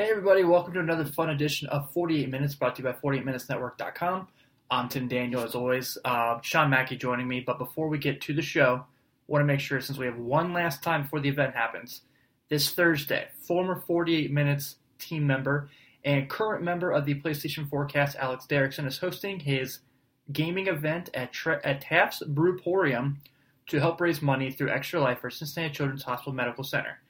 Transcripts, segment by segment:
Hey, everybody, welcome to another fun edition of 48 Minutes brought to you by 48minutesnetwork.com. I'm Tim Daniel, as always. Uh, Sean Mackey joining me, but before we get to the show, I want to make sure, since we have one last time before the event happens, this Thursday, former 48 Minutes team member and current member of the PlayStation Forecast, Alex Derrickson, is hosting his gaming event at, at Taft's Brewporium to help raise money through Extra Life for Cincinnati Children's Hospital Medical Center.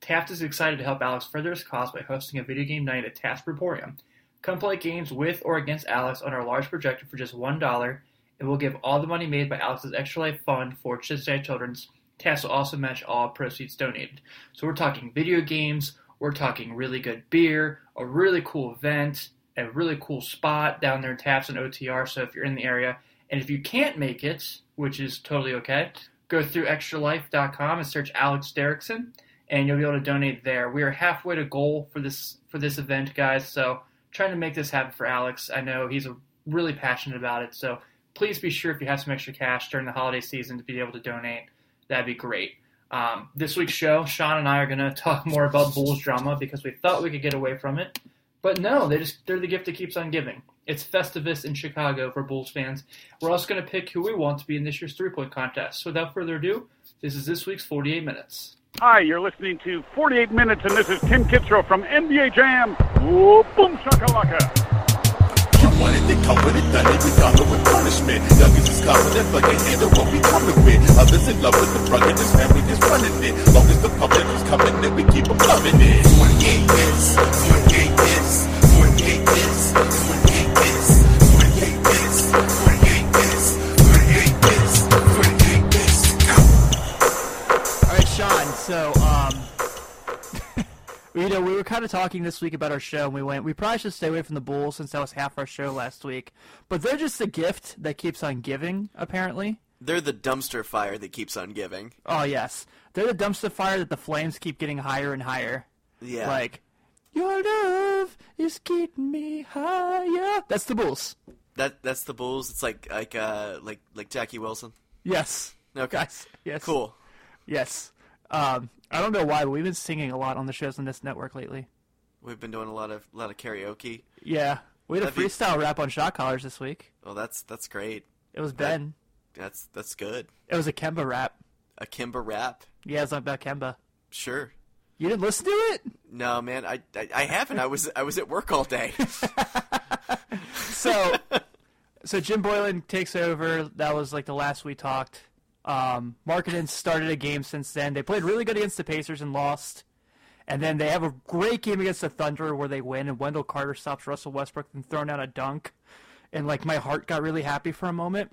Taft is excited to help Alex further his cause by hosting a video game night at Taft's Brewporium. Come play games with or against Alex on our large projector for just $1, and we'll give all the money made by Alex's Extra Life Fund for Cincinnati Children's. Taft will also match all proceeds donated. So we're talking video games, we're talking really good beer, a really cool event, a really cool spot down there in Taft's and OTR. So if you're in the area, and if you can't make it, which is totally okay, go through extralife.com and search Alex Derrickson, and you'll be able to donate there. We are halfway to goal for this for this event, guys. So trying to make this happen for Alex. I know he's really passionate about it. So please be sure if you have some extra cash during the holiday season to be able to donate. That'd be great. Um, this week's show, Sean and I are going to talk more about Bulls drama because we thought we could get away from it, but no, they just they're the gift that keeps on giving. It's Festivus in Chicago for Bulls fans. We're also going to pick who we want to be in this year's three point contest. So without further ado, this is this week's 48 minutes. Hi, you're listening to 48 Minutes, and this is Tim Kitzrow from NBA Jam. Whoa, boom shakalaka. You wanted to come with it, done it, we done it with punishment. Youngest is confident, but they handle what we coming with. Others in love with the ruggedness, family just running it. Long as the public is coming in, we keep them loving it. 28 minutes, 28 minutes, 28 minutes, 28 minutes, you know, we were kind of talking this week about our show, and we went, we probably should stay away from the Bulls since that was half our show last week. But they're just a gift that keeps on giving, apparently. They're the dumpster fire that keeps on giving. Oh yes, they're the dumpster fire that the flames keep getting higher and higher. Yeah. Like, your love is keeping me higher. That's the Bulls. that that's the Bulls. It's like like uh like like Jackie Wilson. Yes. Okay. Guys. Yes. Cool. Yes. Um, I don't know why, but we've been singing a lot on the shows on this network lately. We've been doing a lot of a lot of karaoke. Yeah. We had a That'd be- freestyle rap on Shot Callers this week. Well, that's that's great. It was Ben. That's that's good. It was a Kemba rap. A Kemba rap. Yeah, it's about Kemba. Sure. You didn't listen to it? No, man, I, I I haven't. I was I was at work all day. So, so Jim Boylan takes over. That was like the last we talked. Um, Marketing started a game since then. They played really good against the Pacers and lost. And then they have a great game against the Thunder where they win, and Wendell Carter stops Russell Westbrook from throwing out a dunk. And like my heart got really happy for a moment.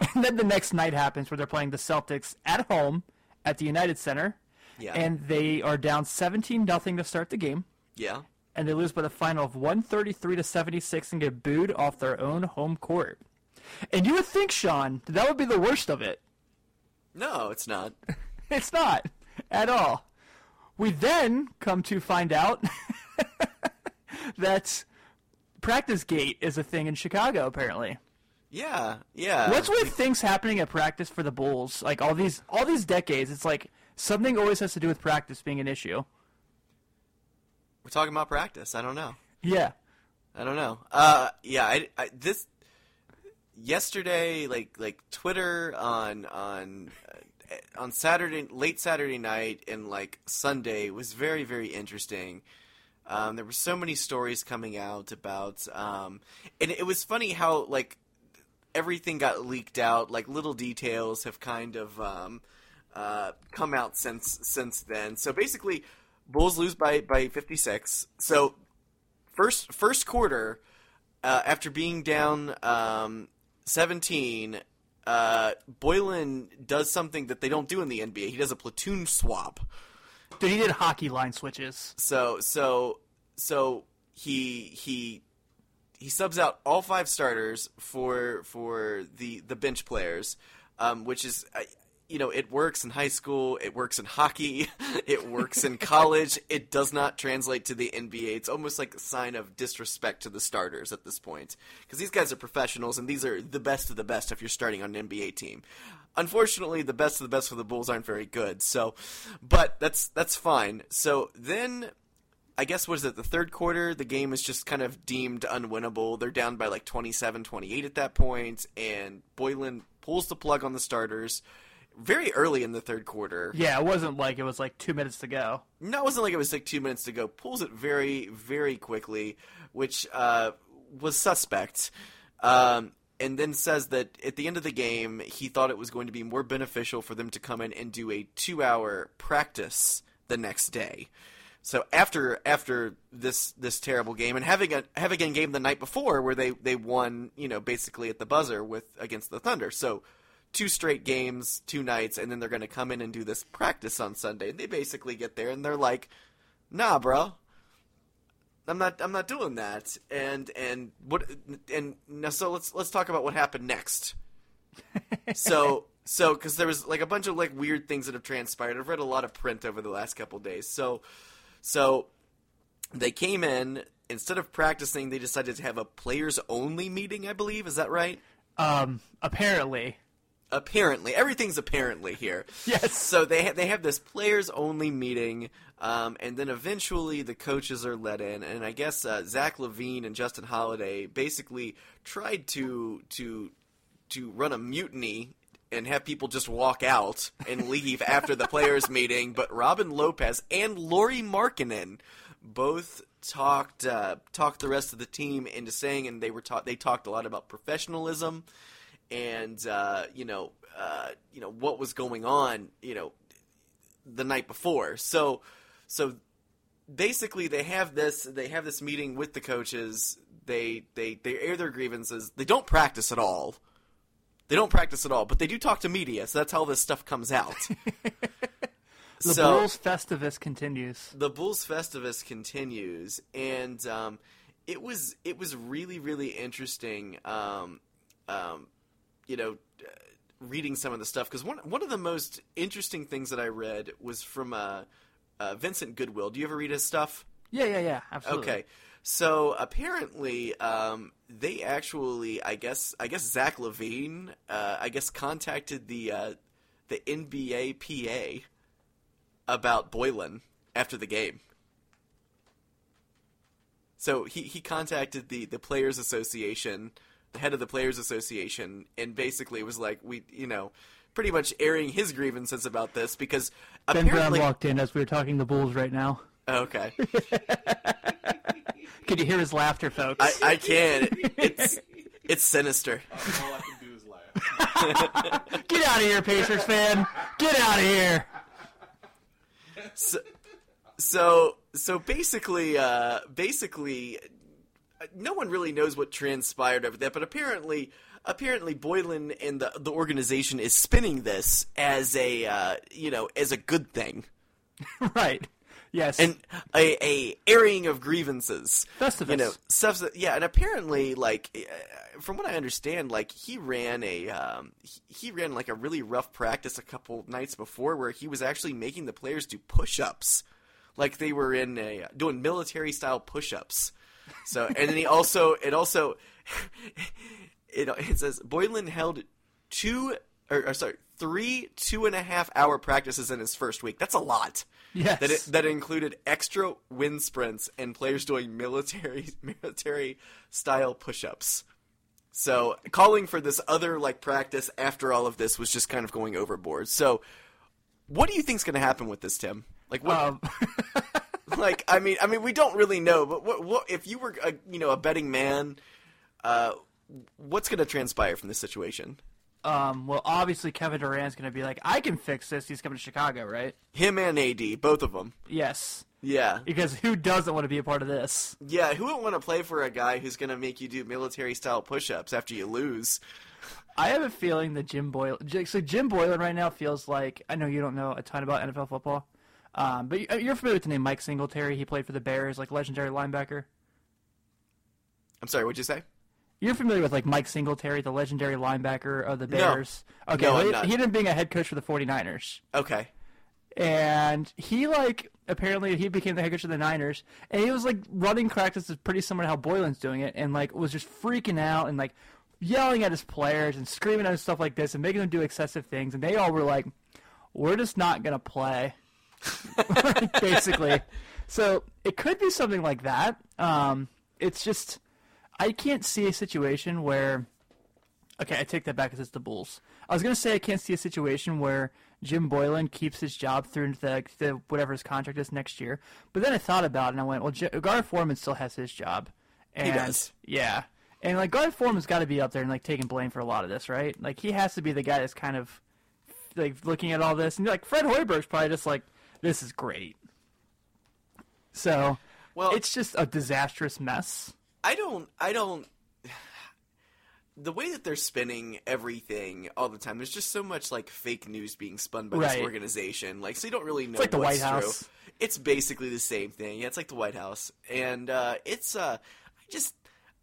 And then the next night happens where they're playing the Celtics at home at the United Center, Yeah. and they are down 17 nothing to start the game. yeah. and they lose by the final of 133 to 76 and get booed off their own home court. And you would think, Sean, that, that would be the worst of it. No, it's not. It's not at all. We then come to find out that practice gate is a thing in Chicago apparently. Yeah. Yeah. What's with things happening at practice for the Bulls? Like all these all these decades, it's like something always has to do with practice being an issue. We're talking about practice. I don't know. Yeah. I don't know. Uh, yeah, I, I this yesterday, like like Twitter on on uh, on Saturday, late Saturday night, and like Sunday was very very interesting. Um, there were so many stories coming out about, um, and it was funny how like everything got leaked out. Like little details have kind of um, uh, come out since since then. So basically, Bulls lose by by 56. So first first quarter, uh, after being down um, 17, uh, Boylan does something that they don't do in the NBA. He does a platoon swap. Dude, he did hockey line switches. So so so he he he subs out all five starters for for the the bench players, um, which is. Uh, you know, it works in high school. It works in hockey. It works in college. It does not translate to the NBA. It's almost like a sign of disrespect to the starters at this point, because these guys are professionals and these are the best of the best. If you're starting on an NBA team, unfortunately, the best of the best for the Bulls aren't very good. So, but that's that's fine. So then I guess was it the third quarter? The game is just kind of deemed unwinnable. They're down by like 27-28 at that point, and Boylan pulls the plug on the starters very early in the third quarter. Yeah, it wasn't like it was like two minutes to go. No, it wasn't like it was like two minutes to go. Pulls it very, very quickly, which uh, was suspect. Um, and then says that at the end of the game, he thought it was going to be more beneficial for them to come in and do a two-hour practice the next day. So after after this this terrible game and having a having a game the night before where they they won you know basically at the buzzer with against the Thunder. So two straight games, two nights, and then they're going to come in and do this practice on Sunday. And they basically get there and they're like, "Nah, bro, I'm not. I'm not doing that." And and what and now so let's let's talk about what happened next. so so because there was like a bunch of like weird things that have transpired. I've read a lot of print over the last couple days. So so they came in instead of practicing. They decided to have a players only meeting. I believe is that right? Um, apparently, apparently everything's apparently here Yes. so they ha- they have this players only meeting um, and then eventually the coaches are let in and i guess uh, zach lavine and justin holiday basically tried to to to run a mutiny and have people just walk out and leave after the players meeting but robin lopez and lauri markkanen both talked uh, talked the rest of the team into saying and they were taught they talked a lot about professionalism and uh, you know, uh, you know what was going on, you know, the night before. So, so basically, they have this they have this meeting with the coaches. They they they air their grievances. They don't practice at all. They don't practice at all, but they do talk to media. So that's how this stuff comes out. the So- Bulls Festivus continues. the Bulls Festivus continues, and um, it was it was really really interesting. Um, um, you know, reading some of the stuff because one one of the most interesting things that I read was from uh, uh, Vincent Goodwill. Do you ever read his stuff? Yeah, yeah, yeah. Absolutely. Okay. So apparently, um, they actually, I guess, I guess Zach LaVine, uh, I guess, contacted the uh, the NBA PA about Boylan after the game. So he, he contacted the, the Players Association, the head of the Players Association, and basically was like, we, you know, pretty much airing his grievances about this because Ben Brown walked in as we were talking the Bulls right now. okay, Could you hear his laughter, folks? I, I can. It, it's it's sinister. All I can do is laugh. Get out of here, Pacers fan! Get out of here! So so, so basically, uh, basically, no one really knows what transpired over that, but apparently. Apparently, Boylan and the the organization is spinning this as a uh, you know as a good thing right. Yes. and a, a airing of grievances. Festivus. You know, stuff. Yeah, and apparently, like uh, from what I understand, like he ran a um, he, he ran like a really rough practice a couple nights before, where he was actually making the players do push-ups, like they were in a doing military style push-ups. So, and then he also it also it it says Boylan held two or, or sorry three two and a half hour practices in his first week. That's a lot yes. that it, that included extra wind sprints and players doing military military style push-ups. So calling for this other like practice after all of this was just kind of going overboard. So what do you think's going to happen with this, Tim? Like what? um, like I mean, I mean, we don't really know. But what, what if you were a you know a betting man? Uh, what's going to transpire from this situation? um, well, obviously Kevin Durant's going to be like, I can fix this. He's coming to Chicago, right? Him and AD, both of them. Yes. Yeah, Because who doesn't want to be a part of this? yeah. Who would want to play for a guy who's going to make you do military style push-ups after you lose? I have a feeling that Jim Boylan. So Jim Boylan right now feels like I know you don't know a ton about NFL football, um, but you- you're familiar with the name Mike Singletary. He played for the Bears, like legendary linebacker. I'm sorry, what'd you say? You're familiar with like Mike Singletary, the legendary linebacker of the No. Bears. Okay, No, well, I'm he, not. he ended up being a head coach for the 49ers. Okay. and he like apparently he became the head coach of the Niners, and he was like running practices pretty similar to how Boylan's doing it, and like was just freaking out and like yelling at his players and screaming at him stuff like this and making them do excessive things, and they all were like, "We're just not gonna play," basically. So it could be something like that. Um, it's just I can't see a situation where. Okay, I take that back because it's the Bulls. I was gonna say I can't see a situation where Jim Boylan keeps his job through the, the whatever his contract is next year. But then I thought about it and I went, well, J- Gar Forman still has his job. And, does. Yeah, and like Gar Forman's got to be up there and like taking blame for a lot of this, right? Like he has to be the guy that's kind of like looking at all this and like Fred Hoiberg's probably just like, this is great. So, Well- it's just a disastrous mess. I don't. I don't. The way that they're spinning everything all the time, there's just so much like fake news being spun by Right. this organization. Like, so you don't really know. like the White House. True. It's basically the same thing. Yeah, it's like the White House, and uh, it's. Uh, I just.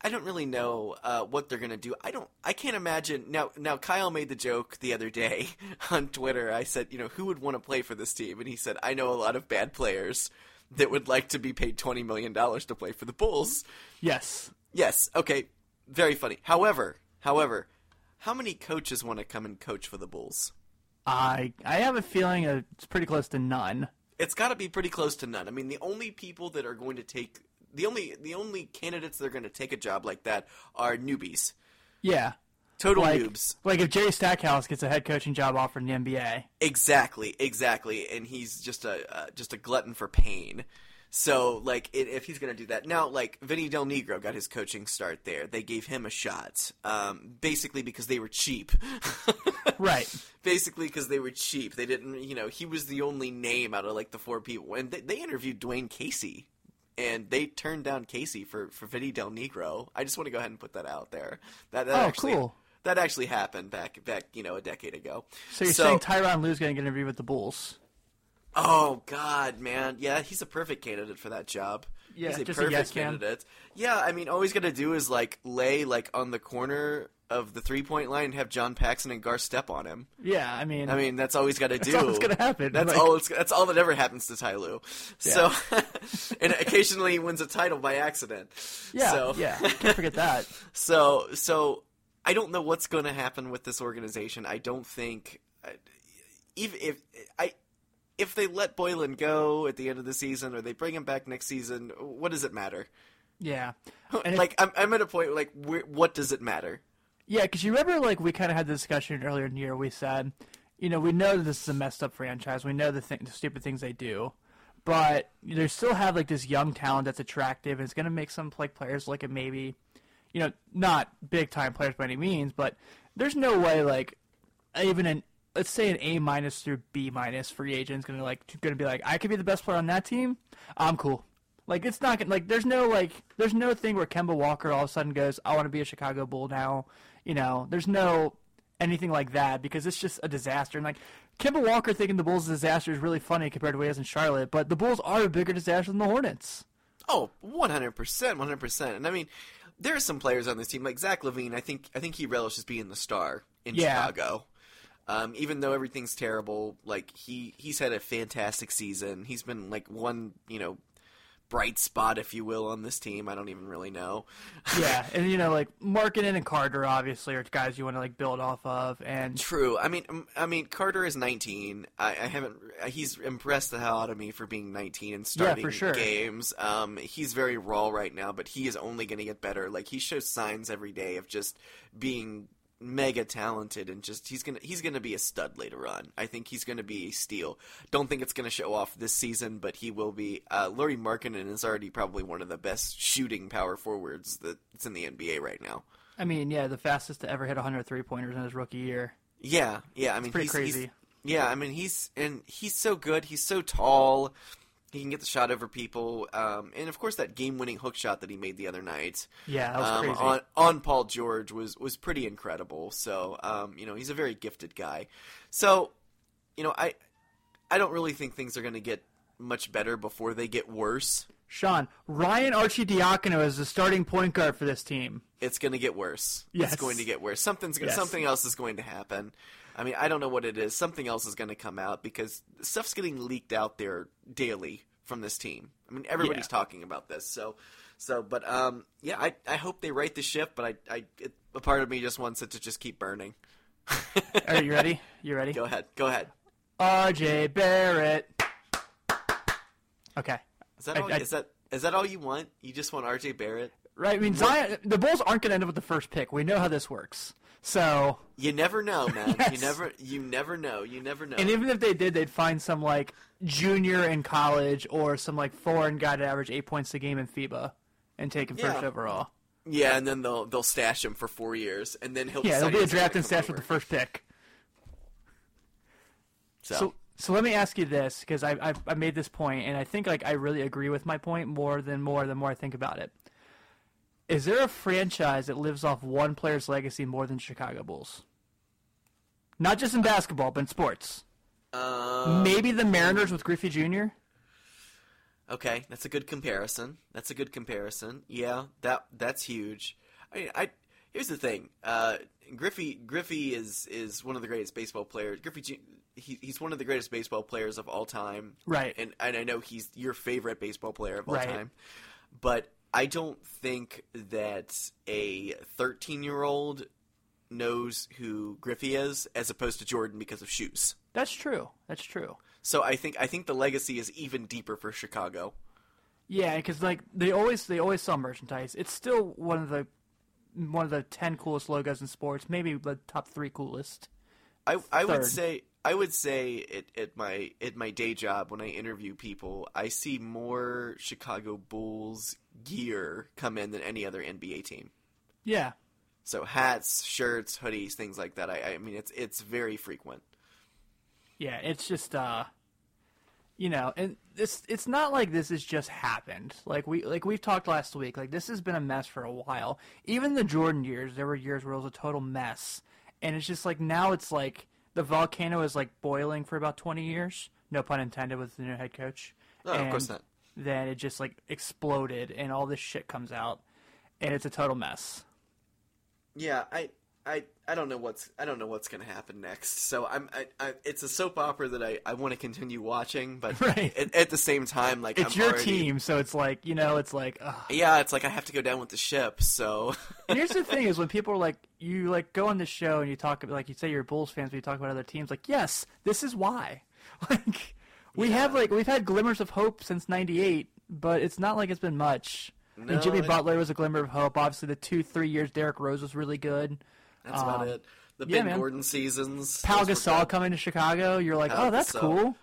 I don't really know uh, what they're gonna do. I don't. I can't imagine now. Now Kyle made the joke the other day on Twitter. I said, you know, who would want to play for this team? And he said, I know a lot of bad players that would like to be paid twenty million dollars to play for the Bulls. Yes. Yes. Okay. Very funny. However, however, how many coaches want to come and coach for the Bulls? I I have a feeling it's pretty close to none. It's got to be pretty close to none. I mean, the only people that are going to take the only the only candidates that are going to take a job like that are newbies, Yeah. total Like, noobs. like if Jerry Stackhouse gets a head coaching job offer in the NBA. Exactly, exactly, and he's just a uh, just a glutton for pain. So, like, if he's going to do that now, like Vinny Del Negro got his coaching start there. They gave him a shot, um, basically because they were cheap. Right. basically because they were cheap. They didn't, you know, he was the only name out of like the four people, and they, they interviewed Dwane Casey, and they turned down Casey for for Vinny Del Negro. I just want to go ahead and put that out there. That, that Oh, actually, cool. That actually happened back back you know a decade ago. So you're saying Tyronn Lue's going to get an interview with the Bulls? Oh God, man, yeah, he's a perfect candidate for that job. Yeah, he's a just a perfect yes candidate. Yeah, I mean, all he's gonna do is like lay like on the corner of the three point line and have John Paxson and Gar step on him. Yeah, I mean, I mean, that's all he's got to do. That's all that's gonna happen. That's Like- all. It's, that's all that ever happens to Ty Lue. So, and occasionally he wins a title by accident. yeah, So, yeah, can't forget that. So, so I don't know what's going to happen with this organization. I don't think, even if I. If they let Boylan go at the end of the season, or they bring him back next season, what does it matter? Yeah, and like, I'm, I'm at a point like, where, what does it matter? Yeah, because you remember, like we kind of had the discussion earlier in the year. We said, you know, we know that this is a messed up franchise. We know the, th- the stupid things they do, but they still have like this young talent that's attractive, and it's going to make some like players look at maybe, you know, not big time players by any means, but there's no way like even an let's say an A minus through B minus free agent is going to like to be like I could be the best player on that team. I'm cool. Like it's not gonna like there's no like there's no thing where Kemba Walker all of a sudden goes I want to be a Chicago Bull now. You know, there's no anything like that because it's just a disaster. And like Kemba Walker thinking the Bulls is a disaster is really funny compared to what he is in Charlotte, but the Bulls are a bigger disaster than the Hornets. Oh, 100%, 100%. And I mean, there are some players on this team like Zach LaVine. I think I think he relishes being the star in Yeah. Chicago. Um, even though everything's terrible, like he he's had a fantastic season. He's been like one, you know, bright spot, if you will, on this team. I don't even really know. Yeah, and you know like Markkanen and Carter obviously are guys you want to like build off of, and True. I mean, um, I mean, Carter is 19. I, I haven't. He's impressed the hell out of me for being 19 and starting for sure. games. Um, he's very raw right now, but he is only going to get better. Like he shows signs every day of just being mega talented and just he's gonna he's gonna be a stud later on. I think he's gonna be a steal. Don't think it's gonna show off this season, but he will be. Uh, Lauri Markkanen is already probably one of the best shooting power forwards that's in the NBA right now. I mean yeah, the fastest to ever hit 103 pointers in his rookie year. Yeah, yeah. I mean, pretty he's, crazy. he's- yeah, I mean, he's and he's so good. He's so tall. He can get the shot over people, um, and of course that game-winning hook shot that he made the other night Yeah, that was um, crazy. on on Paul George was was pretty incredible. So, um, you know, he's a very gifted guy. So, you know, I I don't really think things are going to get much better before they get worse. Sean Ryan Archie Arcidiacono is the starting point guard for this team. It's going to get worse. Yes. It's going to get worse. Something's Yes. something else is going to happen. I mean, I don't know what it is. Something else is going to come out because stuff's getting leaked out there daily from this team. I mean, everybody's Yeah. talking about this. So, so, but um, yeah, I I hope they right the ship. But I I it, a part of me just wants it to just keep burning. Are you ready? You ready? Go ahead. Go ahead. RJ Barrett. Okay. Is that I- all? I- is that is that all you want? You just want R.J. Barrett? Right? I mean, Zion, the Bulls aren't going to end up with the first pick. We know how this works. So, You never know, man. You never you never know. You never know. and even if they did, they'd find some like junior in college or some like foreign guy to average eight points a game in FIBA and take him first overall. yeah, and then they'll they'll stash him for four years, and then he'll Yeah, it'll be a draft and stash with the first pick. So, So, so let me ask you this because I, I I made this point and I think like I really agree with my point more than more the more I think about it. Is there a franchise that lives off one player's legacy more than Chicago Bulls? Not just in basketball, but in sports. um, Maybe the Mariners with Griffey Jr. Okay, that's a good comparison. That's a good comparison. Yeah, that that's huge. I mean, I here's the thing. Uh, Griffey Griffey is is one of the greatest baseball players. Griffey he, he's one of the greatest baseball players of all time. Right. And and I know he's your favorite baseball player of all Right. time. But I don't think that a 13 year old knows who Griffey is as opposed to Jordan because of shoes. That's true. That's true. So I think I think the legacy is even deeper for Chicago. Yeah, because like they always they always sell merchandise. It's still one of the one of the ten coolest logos in sports, maybe the top three coolest. I I would say I would say at, at my at my day job when I interview people, I see more Chicago Bulls gear come in than any other NBA team. Yeah, So hats, shirts, hoodies, things like that. I, I mean, it's it's very frequent. yeah. It's just uh, you know, and this it's not like this has just happened. Like we like we've talked last week. Like this has been a mess for a while. Even the Jordan years, there were years where it was a total mess, and it's just like now it's like the volcano is like boiling for about twenty years. No pun intended with the new head coach. No, of course not. Then it just like exploded, and all this shit comes out, and it's a total mess. Yeah, I. I, I don't know what's I don't know what's gonna happen next. So I'm I, I it's a soap opera that I, I want to continue watching, but Right. at, at the same time, like It's I'm your already- team, so it's like you know, it's like. Ugh. Yeah, it's like I have to go down with the ship. So here's the thing: is when people are like, you like go on the show and you talk about, like you say you're Bulls fans, but you talk about other teams. Like, yes, this is why. Like, we have like we've had glimmers of hope since '98, but it's not like it's been much. No, and Jimmy it- Butler was a glimmer of hope. Obviously, the two, three years Derrick Rose was really good. that's about Um, it. The yeah, Ben. Gordon seasons. Those Gasol coming to Chicago, you're like, Pau oh, that's Gasol. cool.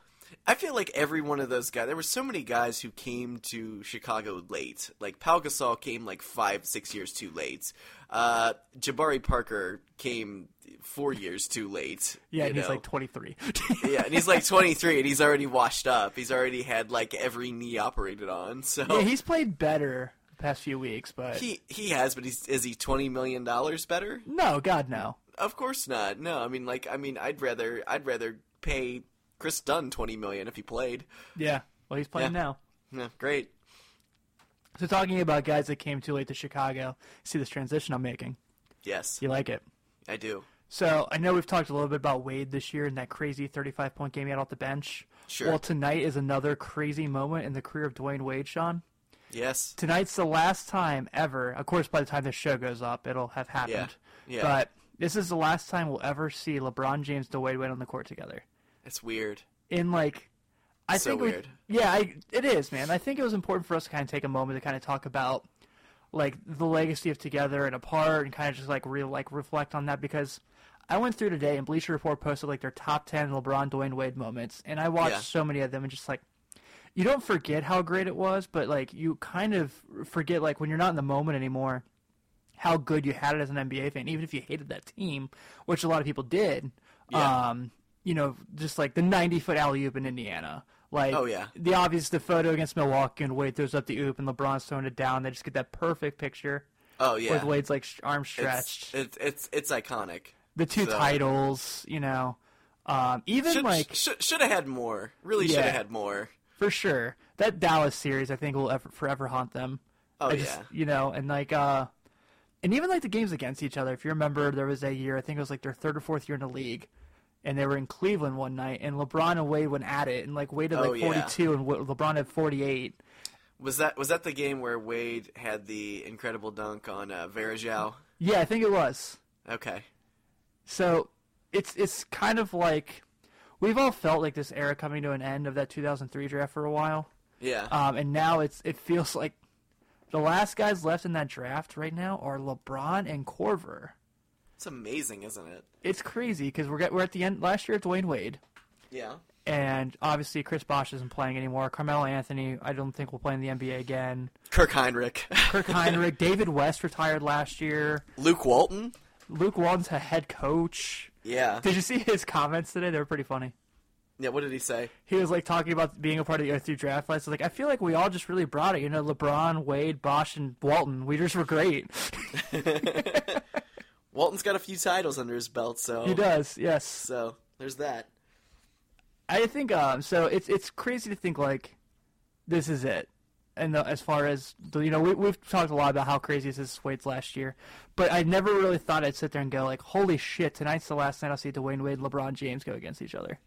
I feel like every one of those guys. There were so many guys who came to Chicago late. Like Pau Gasol came like five, six years too late. Uh, Jabari Parker came four years too late. Yeah, and he's like 23. yeah, and he's like 23, and he's already washed up. He's already had like every knee operated on. So yeah, he's played better the past few weeks, but he he has, but he's is he 20 million dollars better? no, God no. Of course not. No, I mean like I mean I'd rather I'd rather pay Kris Dunn 20 million if he played. Yeah, well, he's playing Yeah. now. Yeah, great. So talking about guys that came too late to Chicago, see this transition I'm making. Yes, You like it? I do. So I know we've talked a little bit about Wade this year and that crazy 35 point game he had off the bench. Sure. Well, tonight is another crazy moment in the career of Dwyane Wade, Sean. Yes. Tonight's the last time ever. Of course, by the time this show goes up, it'll have happened. Yeah. But this is the last time we'll ever see LeBron James and Dwyane Wade on the court together. It's weird. In like, I So think we- weird. yeah, I, it is, man. I think it was important for us to kind of take a moment to kind of talk about like the legacy of together and apart, and kind of just like real like reflect on that because I went through today and Bleacher Report posted like their top ten LeBron Dwyane Wade moments, and I watched Yeah. so many of them and just like you don't forget how great it was, but like you kind of forget like when you're not in the moment anymore how good you had it as an NBA fan, even if you hated that team, which a lot of people did. Yeah. Um, you know, just like the 90 foot alley oop in Indiana. Like, Oh, yeah. the obvious, the photo against Milwaukee and Wade throws up the oop and LeBron's throwing it down. They just get that perfect picture Oh yeah. with Wade's like sh- arms it's, stretched. it's it's it's iconic. the two so- titles, you know, um, even Should like should should have had more. Really should have had more. for sure that Dallas series, I think will ever, forever haunt them. Oh I just, yeah. you know, and like, uh, and even like the games against each other. If you remember, there was a year, I think it was like their third or fourth year in the league, and they were in Cleveland one night, and LeBron and Wade went at it, and like Wade had Oh, like yeah. 42, and LeBron had 48. Was that was that the game where Wade had the incredible dunk on uh, Varejao? Yeah, I think it was. Okay. So it's it's kind of like we've all felt like this era coming to an end of that 2003 draft for a while. Yeah. Um, and now it's it feels like the last guys left in that draft right now are LeBron and Korver. It's amazing, isn't it? It's crazy because we're get, we're at the end last year. Dwyane Wade, Yeah. and obviously Chris Bosh isn't playing anymore. Carmelo Anthony, I don't think will play in the NBA again. Kirk Hinrich. Kirk Hinrich, David West retired last year. Luke Walton. Luke Walton's a head coach. Yeah. Did you see his comments today? They were pretty funny. Yeah. What did he say? He was like talking about being a part of the 03 draft class. Like, I feel like we all just really brought it. You know, LeBron, Wade, Bosh, and Walton. We just were great. Walton's got a few titles under his belt, so He does, yes. So there's that. I think um. So it's it's crazy to think like this is it, and the, as far as the, you know, we we've talked a lot about how crazy this is Wade's last year, but I never really thought I'd sit there and go like, holy shit, tonight's the last night I'll see Dwyane Wade, LeBron James go against each other.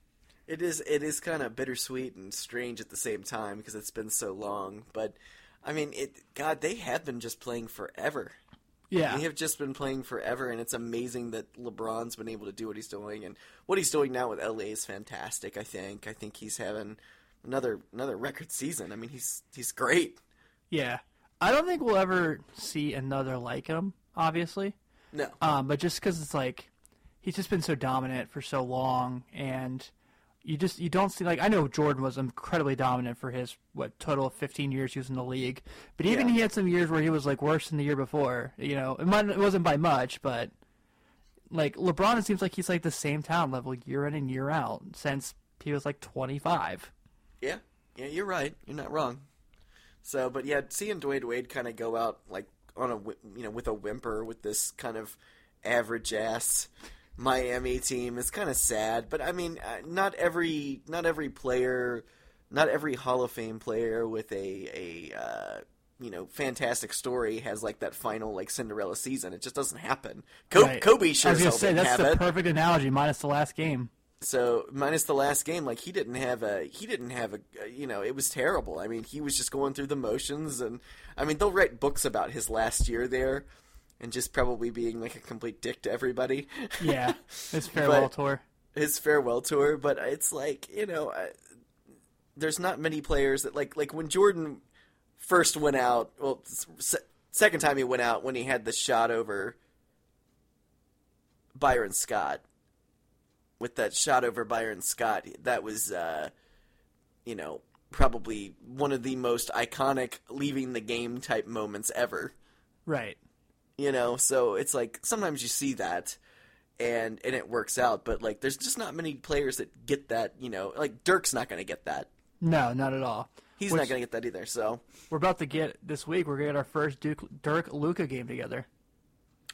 It is it is kind of bittersweet and strange at the same time because it's been so long. But I mean, it God, they have been just playing forever. Yeah, They have just been playing forever, and it's amazing that LeBron's been able to do what he's doing, and what he's doing now with LA is fantastic. I think. I think he's having another another record season. I mean, he's he's great. yeah. I don't think we'll ever see another like him, obviously. No, Um, but just because it's like he's just been so dominant for so long, and you just you don't see like I know Jordan was incredibly dominant for his what total of 15 years he was in the league, but even Yeah. he had some years where he was like worse than the year before. You know, it, might, it wasn't by much, but like LeBron, it seems like he's like the same talent level year in and year out since he was like 25. Yeah, yeah, you're right. You're not wrong. So, but yeah, seeing Dwyane Wade kind of go out like on a you know with a whimper with this kind of average ass Miami team is kind of sad. But I mean, uh, not every not every player, not every Hall of Fame player with a a uh, you know fantastic story has like that final like Cinderella season. It just doesn't happen. Kobe, Right. Kobe sure I was as gonna say that's the it. perfect analogy, minus the last game. So minus the last game, like he didn't have a he didn't have a you know it was terrible. I mean he was just going through the motions, and I mean they'll write books about his last year there, and just probably being like a complete dick to everybody. Yeah, his farewell But- tour. his farewell tour, but it's like you know, I, there's not many players that like like when Jordan first went out. Well, se- second time he went out when he had the shot over Byron Scott. With that shot over Byron Scott, that was uh, you know probably one of the most iconic leaving the game type moments ever Right. You know so it's like sometimes you see that and and it works out but like there's just not many players that get that you know like dirk's not going to get that No, not at all. he's Which- not going to get that either so We're about to get this week. We're gonna get our first Duke, Dirk Luka game together.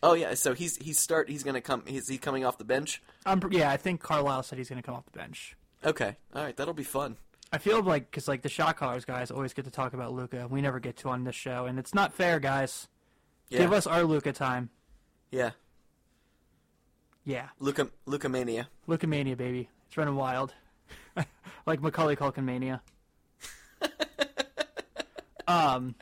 oh yeah so he's he's start he's going to come he's he coming off the bench Um, yeah, I think Carlisle said he's gonna come off the bench. okay all right that'll be fun I feel like because like the shot callers guys always get to talk about Luka. We never get to on this show, and it's not fair, guys. Yeah Give us our Luka time. yeah Yeah, luka luka mania Luka mania, baby. It's running wild, like Macaulay Culkin mania. um,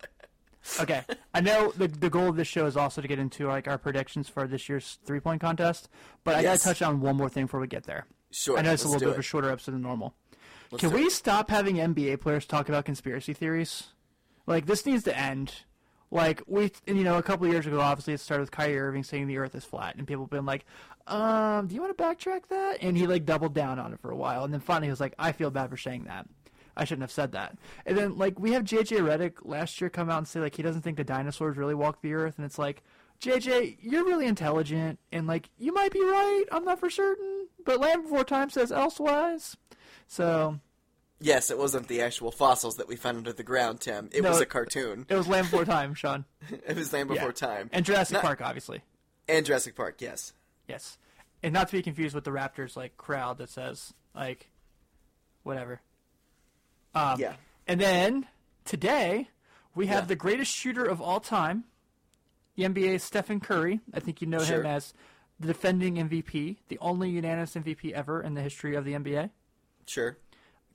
okay. I know the the goal of this show is also to get into like our predictions for this year's three point contest, but I Yes. gotta touch on one more thing before we get there. sure I know it's a little bit of a shorter episode than normal. Let's Can we it. stop having NBA players talk about conspiracy theories? Like this needs to end. Like we, you know, a couple years ago, obviously it started with Kyrie Irving saying the Earth is flat, and people have been like, "Um, do you want to backtrack that?" And he like doubled down on it for a while, and then finally he was like, "I feel bad for saying that. I shouldn't have said that." And then like we have JJ Redick last year come out and say like he doesn't think the dinosaurs really walked the Earth, and it's like, JJ, you're really intelligent, and like you might be right. I'm not for certain, but Land Before Time says elsewise. So yes it wasn't the actual fossils that we found under the ground tim it No, was a cartoon It was Land Before Time, Sean. it was land before Yeah. time And Jurassic Not- Park, obviously. and jurassic park yes Yes. And not to be confused with the Raptors like crowd that says like whatever. Um, yeah And then today we have Yeah. the greatest shooter of all time, the NBA's Stephen Curry. I think you know Sure. him as the defending MVP, the only unanimous MVP ever in the history of the NBA. sure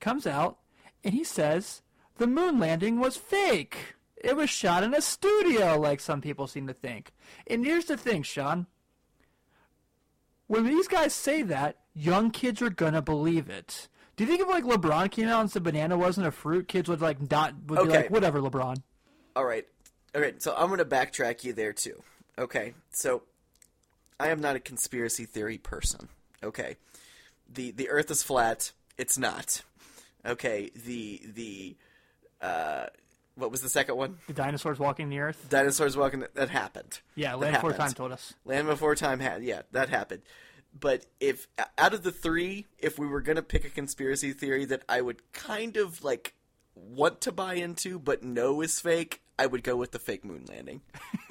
Comes out and he says the moon landing was fake. It was shot in a studio, like some people seem to think. And here's the thing, Sean. When these guys say that, young kids are gonna believe it. Do you think if like LeBron came out and said banana wasn't a fruit, kids would like not would be Okay. like whatever LeBron? All right. All right. So I'm going to backtrack you there too. Okay. So I am not a conspiracy theory person. Okay. The the earth is flat. It's not. Okay. The the uh what was the second one? The dinosaurs walking the earth. Dinosaurs walking that happened. Yeah, Land Before. Time told us. Land Before Time had yeah, that happened. But if out of the three, if we were gonna pick a conspiracy theory that I would kind of like want to buy into but know is fake, I would go with the fake moon landing.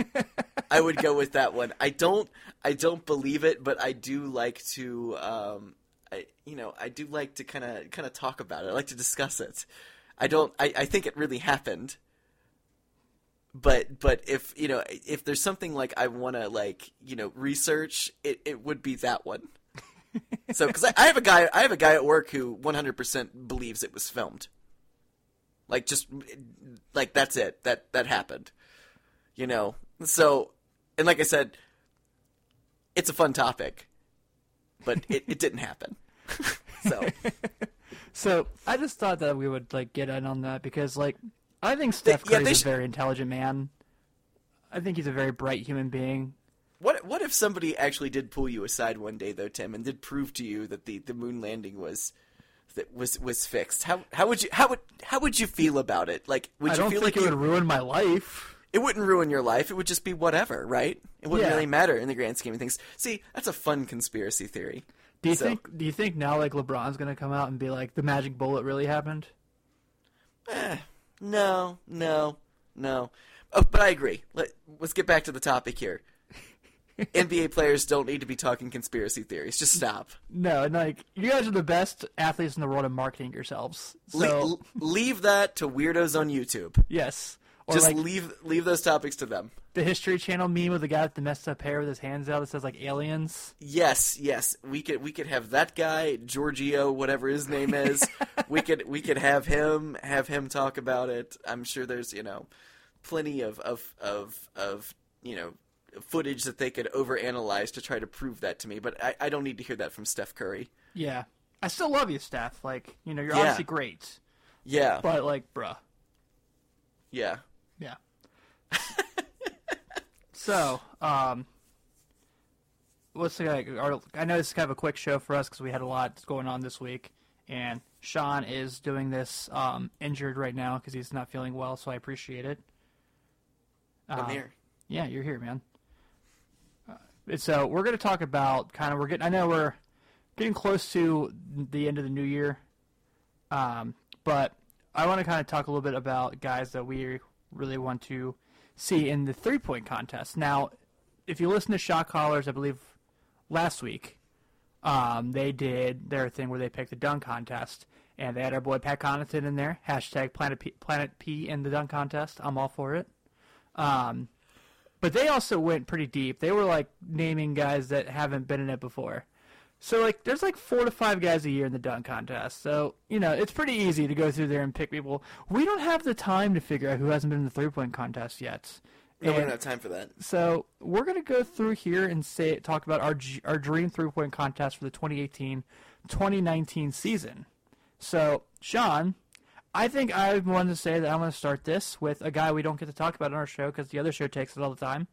I would go with that one. I don't I don't believe it, but I do like to um I you know, I do like to kind of kind of talk about it. I like to discuss it. I don't I, I think it really happened but but if you know if there's something like I want to like you know research, it, it would be that one. so because I, I have a guy I have a guy at work who 100% believes it was filmed. Like just like that's it that that happened, you know. So and like I said, it's a fun topic, but it, it didn't happen. so So I just thought that we would like get in on that because like I think Steph yeah, Curry's they a very intelligent man. I think he's a very bright human being. What what if somebody actually did pull you aside one day though, Tim, and did prove to you that the, the moon landing was that was was fixed? How how would you how would how would you feel about it? Like would I you don't feel think like it you, would ruin my life. it wouldn't ruin your life? It would just be whatever, right? It wouldn't Yeah. really matter in the grand scheme of things. See, that's a fun conspiracy theory. Do you So- think? Do you think now like LeBron's gonna come out and be like the magic bullet really happened? Eh, no, no, no. Oh, but I agree. Let, let's get back to the topic here. NBA players don't need to be talking conspiracy theories. Just stop. No, and like you guys are the best athletes in the world at marketing yourselves. So Le- leave that to weirdos on YouTube. yes, or Just like leave leave those topics to them. the History Channel meme with the guy with the messed up hair with his hands out that says like aliens. Yes, yes, we could we could have that guy Giorgio, whatever his name is. we could we could have him have him talk about it. I'm sure there's you know plenty of of of of you know footage that they could overanalyze to try to prove that to me. But I, I don't need to hear that from Steph Curry. Yeah, I still love you, Steph. Like you know, you're Yeah. obviously great, Yeah, but like, bruh, yeah. So, um, what's the our, I know this is kind of a quick show for us because we had a lot going on this week, and Sean is doing this um, injured right now because he's not feeling well. So I appreciate it. I'm Um, here. Yeah, you're here, man. Uh, so we're going to talk about kind of we're getting. I know we're getting close to the end of the new year, um, but I want to kind of talk a little bit about guys that we really want to see in the three point contest. Now, if you listen to Shot Callers, I believe last week, um, they did their thing where they picked the dunk contest, and they had our boy Pat Connaughton in there. Hashtag Planet P, Planet P in the dunk contest. I'm all for it. Um, but they also went pretty deep. They were like naming guys that haven't been in it before. So like, there's like four to five guys a year in the dunk contest. So you know, it's pretty easy to go through there and pick people. We don't have the time to figure out who hasn't been in the three point contest yet. No, we don't have time for that. so we're gonna go through here and say talk about our our dream three point contest for the 2018-2019 season. So Sean, I think I want to say that I'm gonna start this with a guy we don't get to talk about on our show because the other show takes it all the time.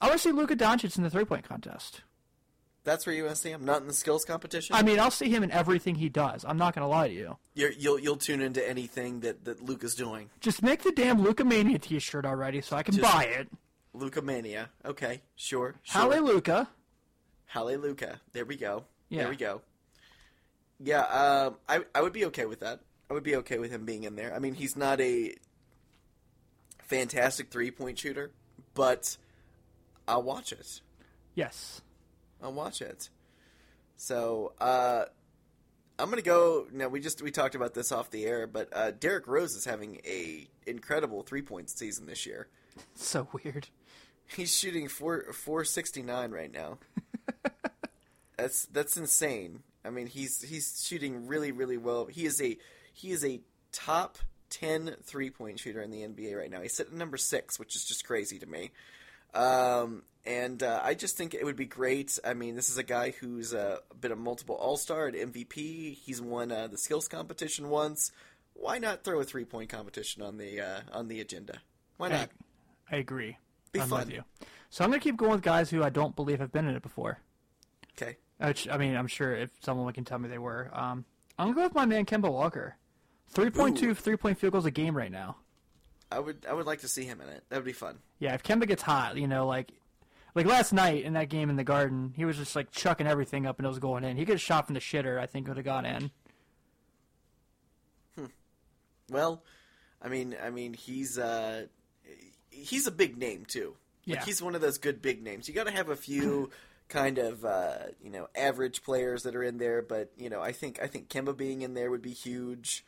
I want to see Luka Doncic in the three point contest. That's where you want to see him, not in the skills competition. I mean, I'll see him in everything he does. I'm not gonna lie to you. You're, you'll you'll tune into anything that that Luke is doing. Just make the damn Luka Mania T-shirt already, so I can Just- buy it. Luka Mania. Okay, sure. sure. Hallelujah. Hallelujah. There we go. Yeah. There we go. Yeah, um, I I would be okay with that. I would be okay with him being in there. I mean, he's not a fantastic three point shooter, but I'll watch it. Yes. I'll watch it. So, uh, I'm gonna go. Now we just we talked about this off the air, but uh, Derrick Rose is having a incredible three point season this year. So weird. He's shooting four four sixty nine right now. that's that's insane. I mean, he's he's shooting really really well. He is a he is a top 10 three point shooter in the NBA right now. He's sitting at number six, which is just crazy to me. Um, and uh, I just think it would be great. I mean, this is a guy who's uh, been a multiple All Star, an MVP. He's won uh, the skills competition once. Why not throw a three point competition on the uh, on the agenda? Why not? I agree. Be I'm fun. with you. So I'm gonna keep going with guys who I don't believe have been in it before. Okay. Which I mean, I'm sure if someone can tell me they were. Um, I'm gonna go with my man Kemba Walker. 3.2 three point field goals a game right now. I would I would like to see him in it. That would be fun. Yeah, if Kemba gets hot, you know, like like last night in that game in the Garden, he was just like chucking everything up and it was going in. He could have shot from the shitter. I think would have gone in. Well, I mean, I mean, he's uh, he's a big name too. Like Yeah. he's one of those good big names. You got to have a few kind of uh, you know average players that are in there, but you know, I think I think Kemba being in there would be huge,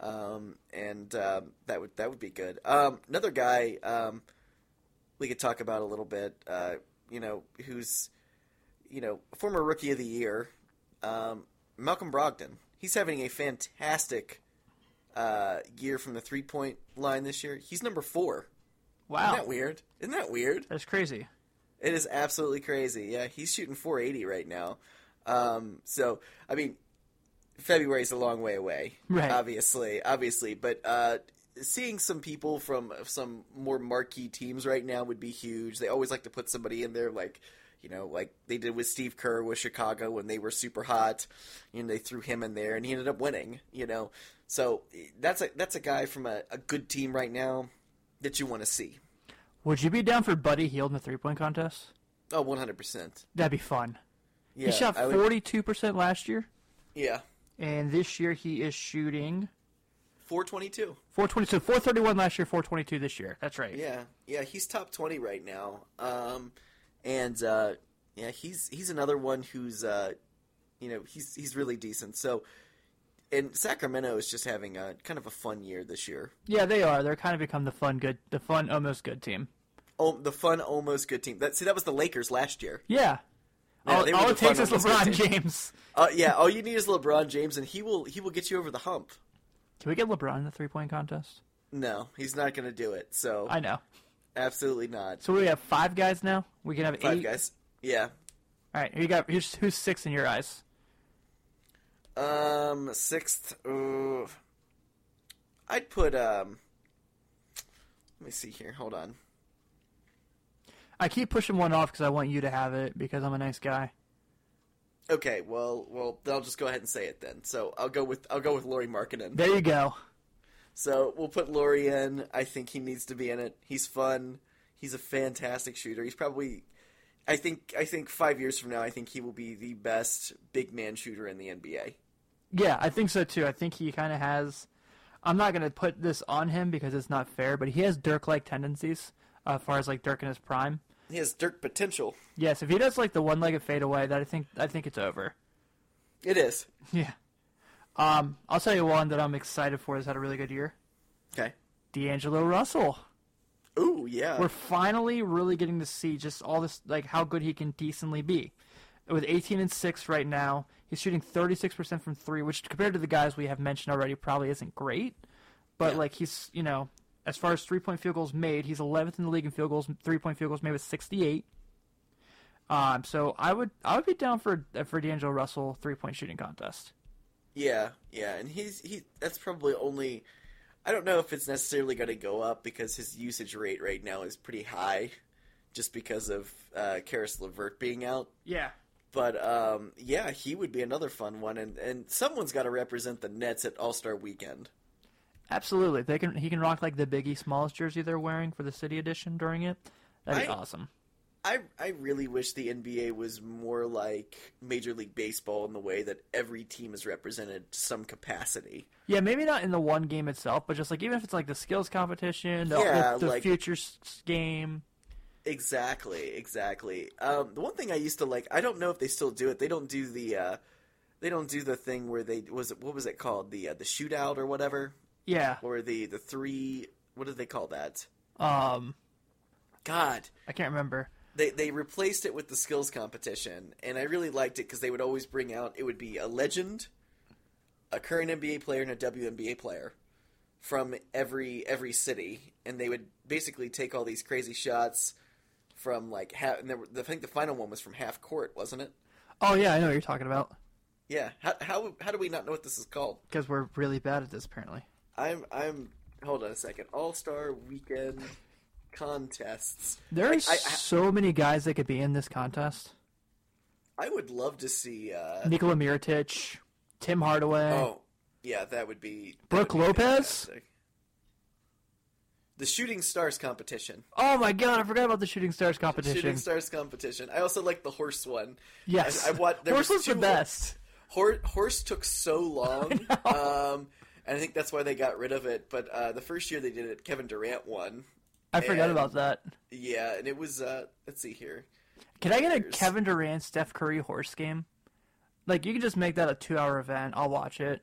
um, and um, that would that would be good. Um, another guy um, we could talk about a little bit. Uh, you know, who's you know former rookie of the year, um, Malcolm Brogdon. He's having a fantastic uh, year from the three point line this year. He's number four. Wow, Isn't that weird? Isn't that weird? that's crazy. It is absolutely crazy. Yeah, he's shooting 480 right now. Um, so, I mean, February is a long way away, Right. obviously, obviously, but uh, seeing some people from some more marquee teams right now would be huge. They always like to put somebody in there like, you know, like they did with Steve Kerr with Chicago when they were super hot. You know, they threw him in there and he ended up winning, you know. So, that's a that's a guy from a, a good team right now that you want to see. Would you be down for Buddy Hield in the three point contest? Oh, 100%. That'd be fun. Yeah, he shot 42% last year, Yeah. and this year he is shooting 422. 422. 431 last year, 422 this year. That's right. Yeah, yeah, he's top twenty right now. Um, and uh, yeah, he's he's another one who's uh, you know, he's he's really decent. So, and Sacramento is just having a kind of a fun year this year. Yeah, they are. They're kind of become the fun, good, the fun, almost good team. Oh, the fun, almost good team. That see, that was the Lakers last year. Yeah. Yeah, all they were all it takes is LeBron. James. Uh, yeah, all you need is LeBron James, and he will he will get you over the hump. Can we get LeBron in the three point contest? No, he's not going to do it. So I know. absolutely not. So we have five guys now. We can have Five eight. guys. Yeah. All right. Who you got? Who's, who's six in your eyes? Um, sixth. Uh, I'd put um. Let me see here. Hold on. I keep pushing one off because I want you to have it because I'm a nice guy. Okay, well, well, then I'll just go ahead and say it then. So I'll go with I'll go with Lauri Markkanen. There you go. So we'll put Lauri in. I think he needs to be in it. He's fun. He's a fantastic shooter. He's probably, I think, I think five years from now, I think he will be the best big man shooter in the NBA. Yeah, I think so too. I think he kind of has. I'm not gonna put this on him because it's not fair, but he has Dirk-like tendencies uh, as far as like Dirk in his prime. He has Dirk potential. Yes, if he does like the one-legged fadeaway, that I think I think it's over. It is. Yeah. Um, I'll tell you one that I'm excited for. Has had a really good year. Okay. D'Angelo Russell. Ooh, yeah. We're finally really getting to see just all this, like how good he can decently be. With 18 and six right now, he's shooting 36% from three, which compared to the guys we have mentioned already, probably isn't great. But Yeah. like he's, you know, as far as three point field goals made, he's 11th in the league in field goals, three point field goals made with 68. Um, so I would I would be down for for D'Angelo Russell three point shooting contest. Yeah, yeah, and he's he. That's probably only. I don't know if it's necessarily going to go up because his usage rate right now is pretty high, just because of uh, Caris LeVert being out. Yeah. But um, yeah, he would be another fun one, and and someone's got to represent the Nets at All Star Weekend. Absolutely. They can he can rock like the Biggie Smalls jersey they're wearing for the city edition during it. That'd be I- awesome. I I really wish the NBA was more like Major League Baseball in the way that every team is represented to some capacity. Yeah, maybe not in the one game itself, but just like even if it's like the skills competition, the, Yeah, the, the like- futures game. Exactly, exactly. Um, the one thing I used to like, I don't know if they still do it. They don't do the, uh, they don't do the thing where they was it what was it called the uh, the shootout or whatever, Yeah. or the the three. What did they call that? Um, God, I can't remember. they they replaced it with the skills competition, and I really liked it because they would always bring out. It would be a legend, a current NBA player, and a WNBA player from every every city, and they would basically take all these crazy shots from like half. And there, were- I think the final one was from half court, wasn't it? Oh yeah, I know what you're talking about. Yeah. How how how do we not know what this is called? Because we're really bad at this, apparently. I'm I'm. Hold on a second. All Star Weekend contests. There are I- I- so many guys that could be in this contest. I would love to see. Uh, Nikola Mirotic, Tim Hardaway. oh, yeah, that would be. that Brooke would be Lopez? fantastic. The Shooting Stars competition. Oh my god, I forgot about the Shooting Stars competition. Shooting Stars competition. I also like the horse one. yes, I, I watched. Horse was was the best. Horse, horse took so long, um, and I think that's why they got rid of it. But uh, the first year they did it, Kevin Durant won. I forgot about that. Yeah, and it was. Uh, let's see here. Can I get a Kevin Durant, Steph Curry horse game? Like you can just make that a two-hour event. I'll watch it.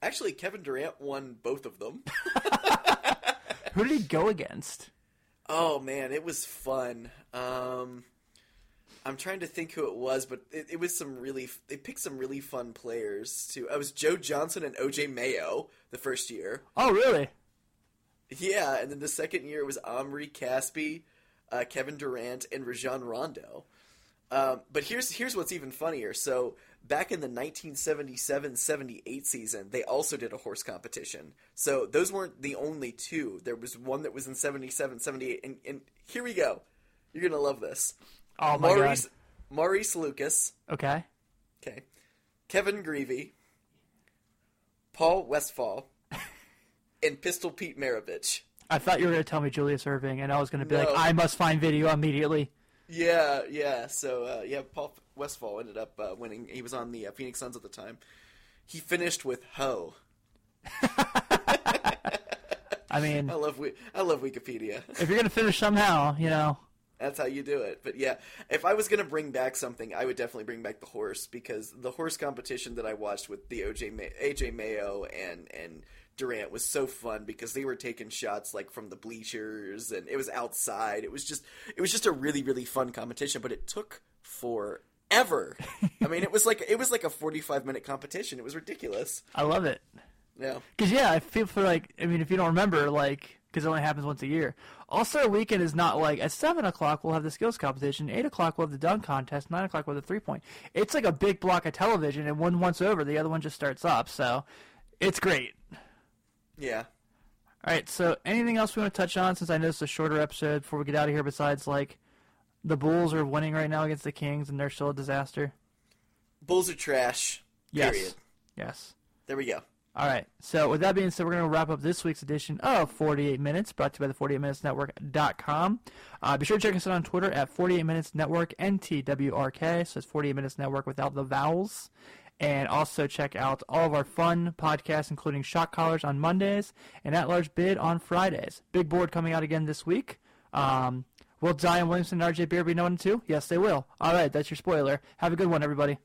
Actually, Kevin Durant won both of them. Who did he go against? Oh man, it was fun. Um, I'm trying to think who it was, but it, it was some really. They picked some really fun players too. I was Joe Johnson and OJ Mayo the first year. Oh really? Yeah, and then the second year it was Omri Caspi, uh, Kevin Durant, and Rajon Rondo. Um, but here's here's what's even funnier. So back in the 1977-78 season, they also did a horse competition. So those weren't the only two. There was one that was in 77-78, and, and here we go. You're gonna love this. Oh my Maurice god. Maurice Lucas, Okay. okay, Kevin Grevey, Paul Westphal, and Pistol Pete Maravich. I thought you were going to tell me Julius Erving, and I was going to be No. like, I must find video immediately. Yeah, yeah. So uh, yeah, Paul Westphal ended up uh, winning. He was on the uh, Phoenix Suns at the time. He finished with Ho. I mean, I love I love Wikipedia. if you're going to finish somehow, you know. That's how you do it. But yeah, if I was gonna bring back something, I would definitely bring back the horse because the horse competition that I watched with the OJ May- AJ Mayo and and Durant was so fun because they were taking shots like from the bleachers and it was outside. It was just it was just a really really fun competition, but it took forever. I mean, it was like it was like a 45 minute competition. It was ridiculous. I love it. Yeah. Because, yeah, I feel for like, I mean, if you don't remember, like, because it only happens once a year. All Star Weekend is not like at 7 o'clock we'll have the skills competition, 8 o'clock we'll have the dunk contest, 9 o'clock we'll have the three point. It's like a big block of television, and one once over, the other one just starts up. So it's great. Yeah. All right, so anything else we want to touch on since I know it's a shorter episode before we get out of here besides like the Bulls are winning right now against the Kings and they're still a disaster? Bulls are trash. Yes. Period. Yes. There we go. All right. So with that being said, we're going to wrap up this week's edition of 48 Minutes, brought to you by the 48minutesnetwork.com. Uh, be sure to check us out on Twitter at 48 Minutes Network, NTWRK. So it's 48 Minutes Network without the vowels. And also check out all of our fun podcasts, including Shot Callers on Mondays and At Large Bid on Fridays. Big board coming out again this week. Um, will Zion Williamson and RJ Beer be known too? Yes, they will. All right, that's your spoiler. Have a good one, everybody.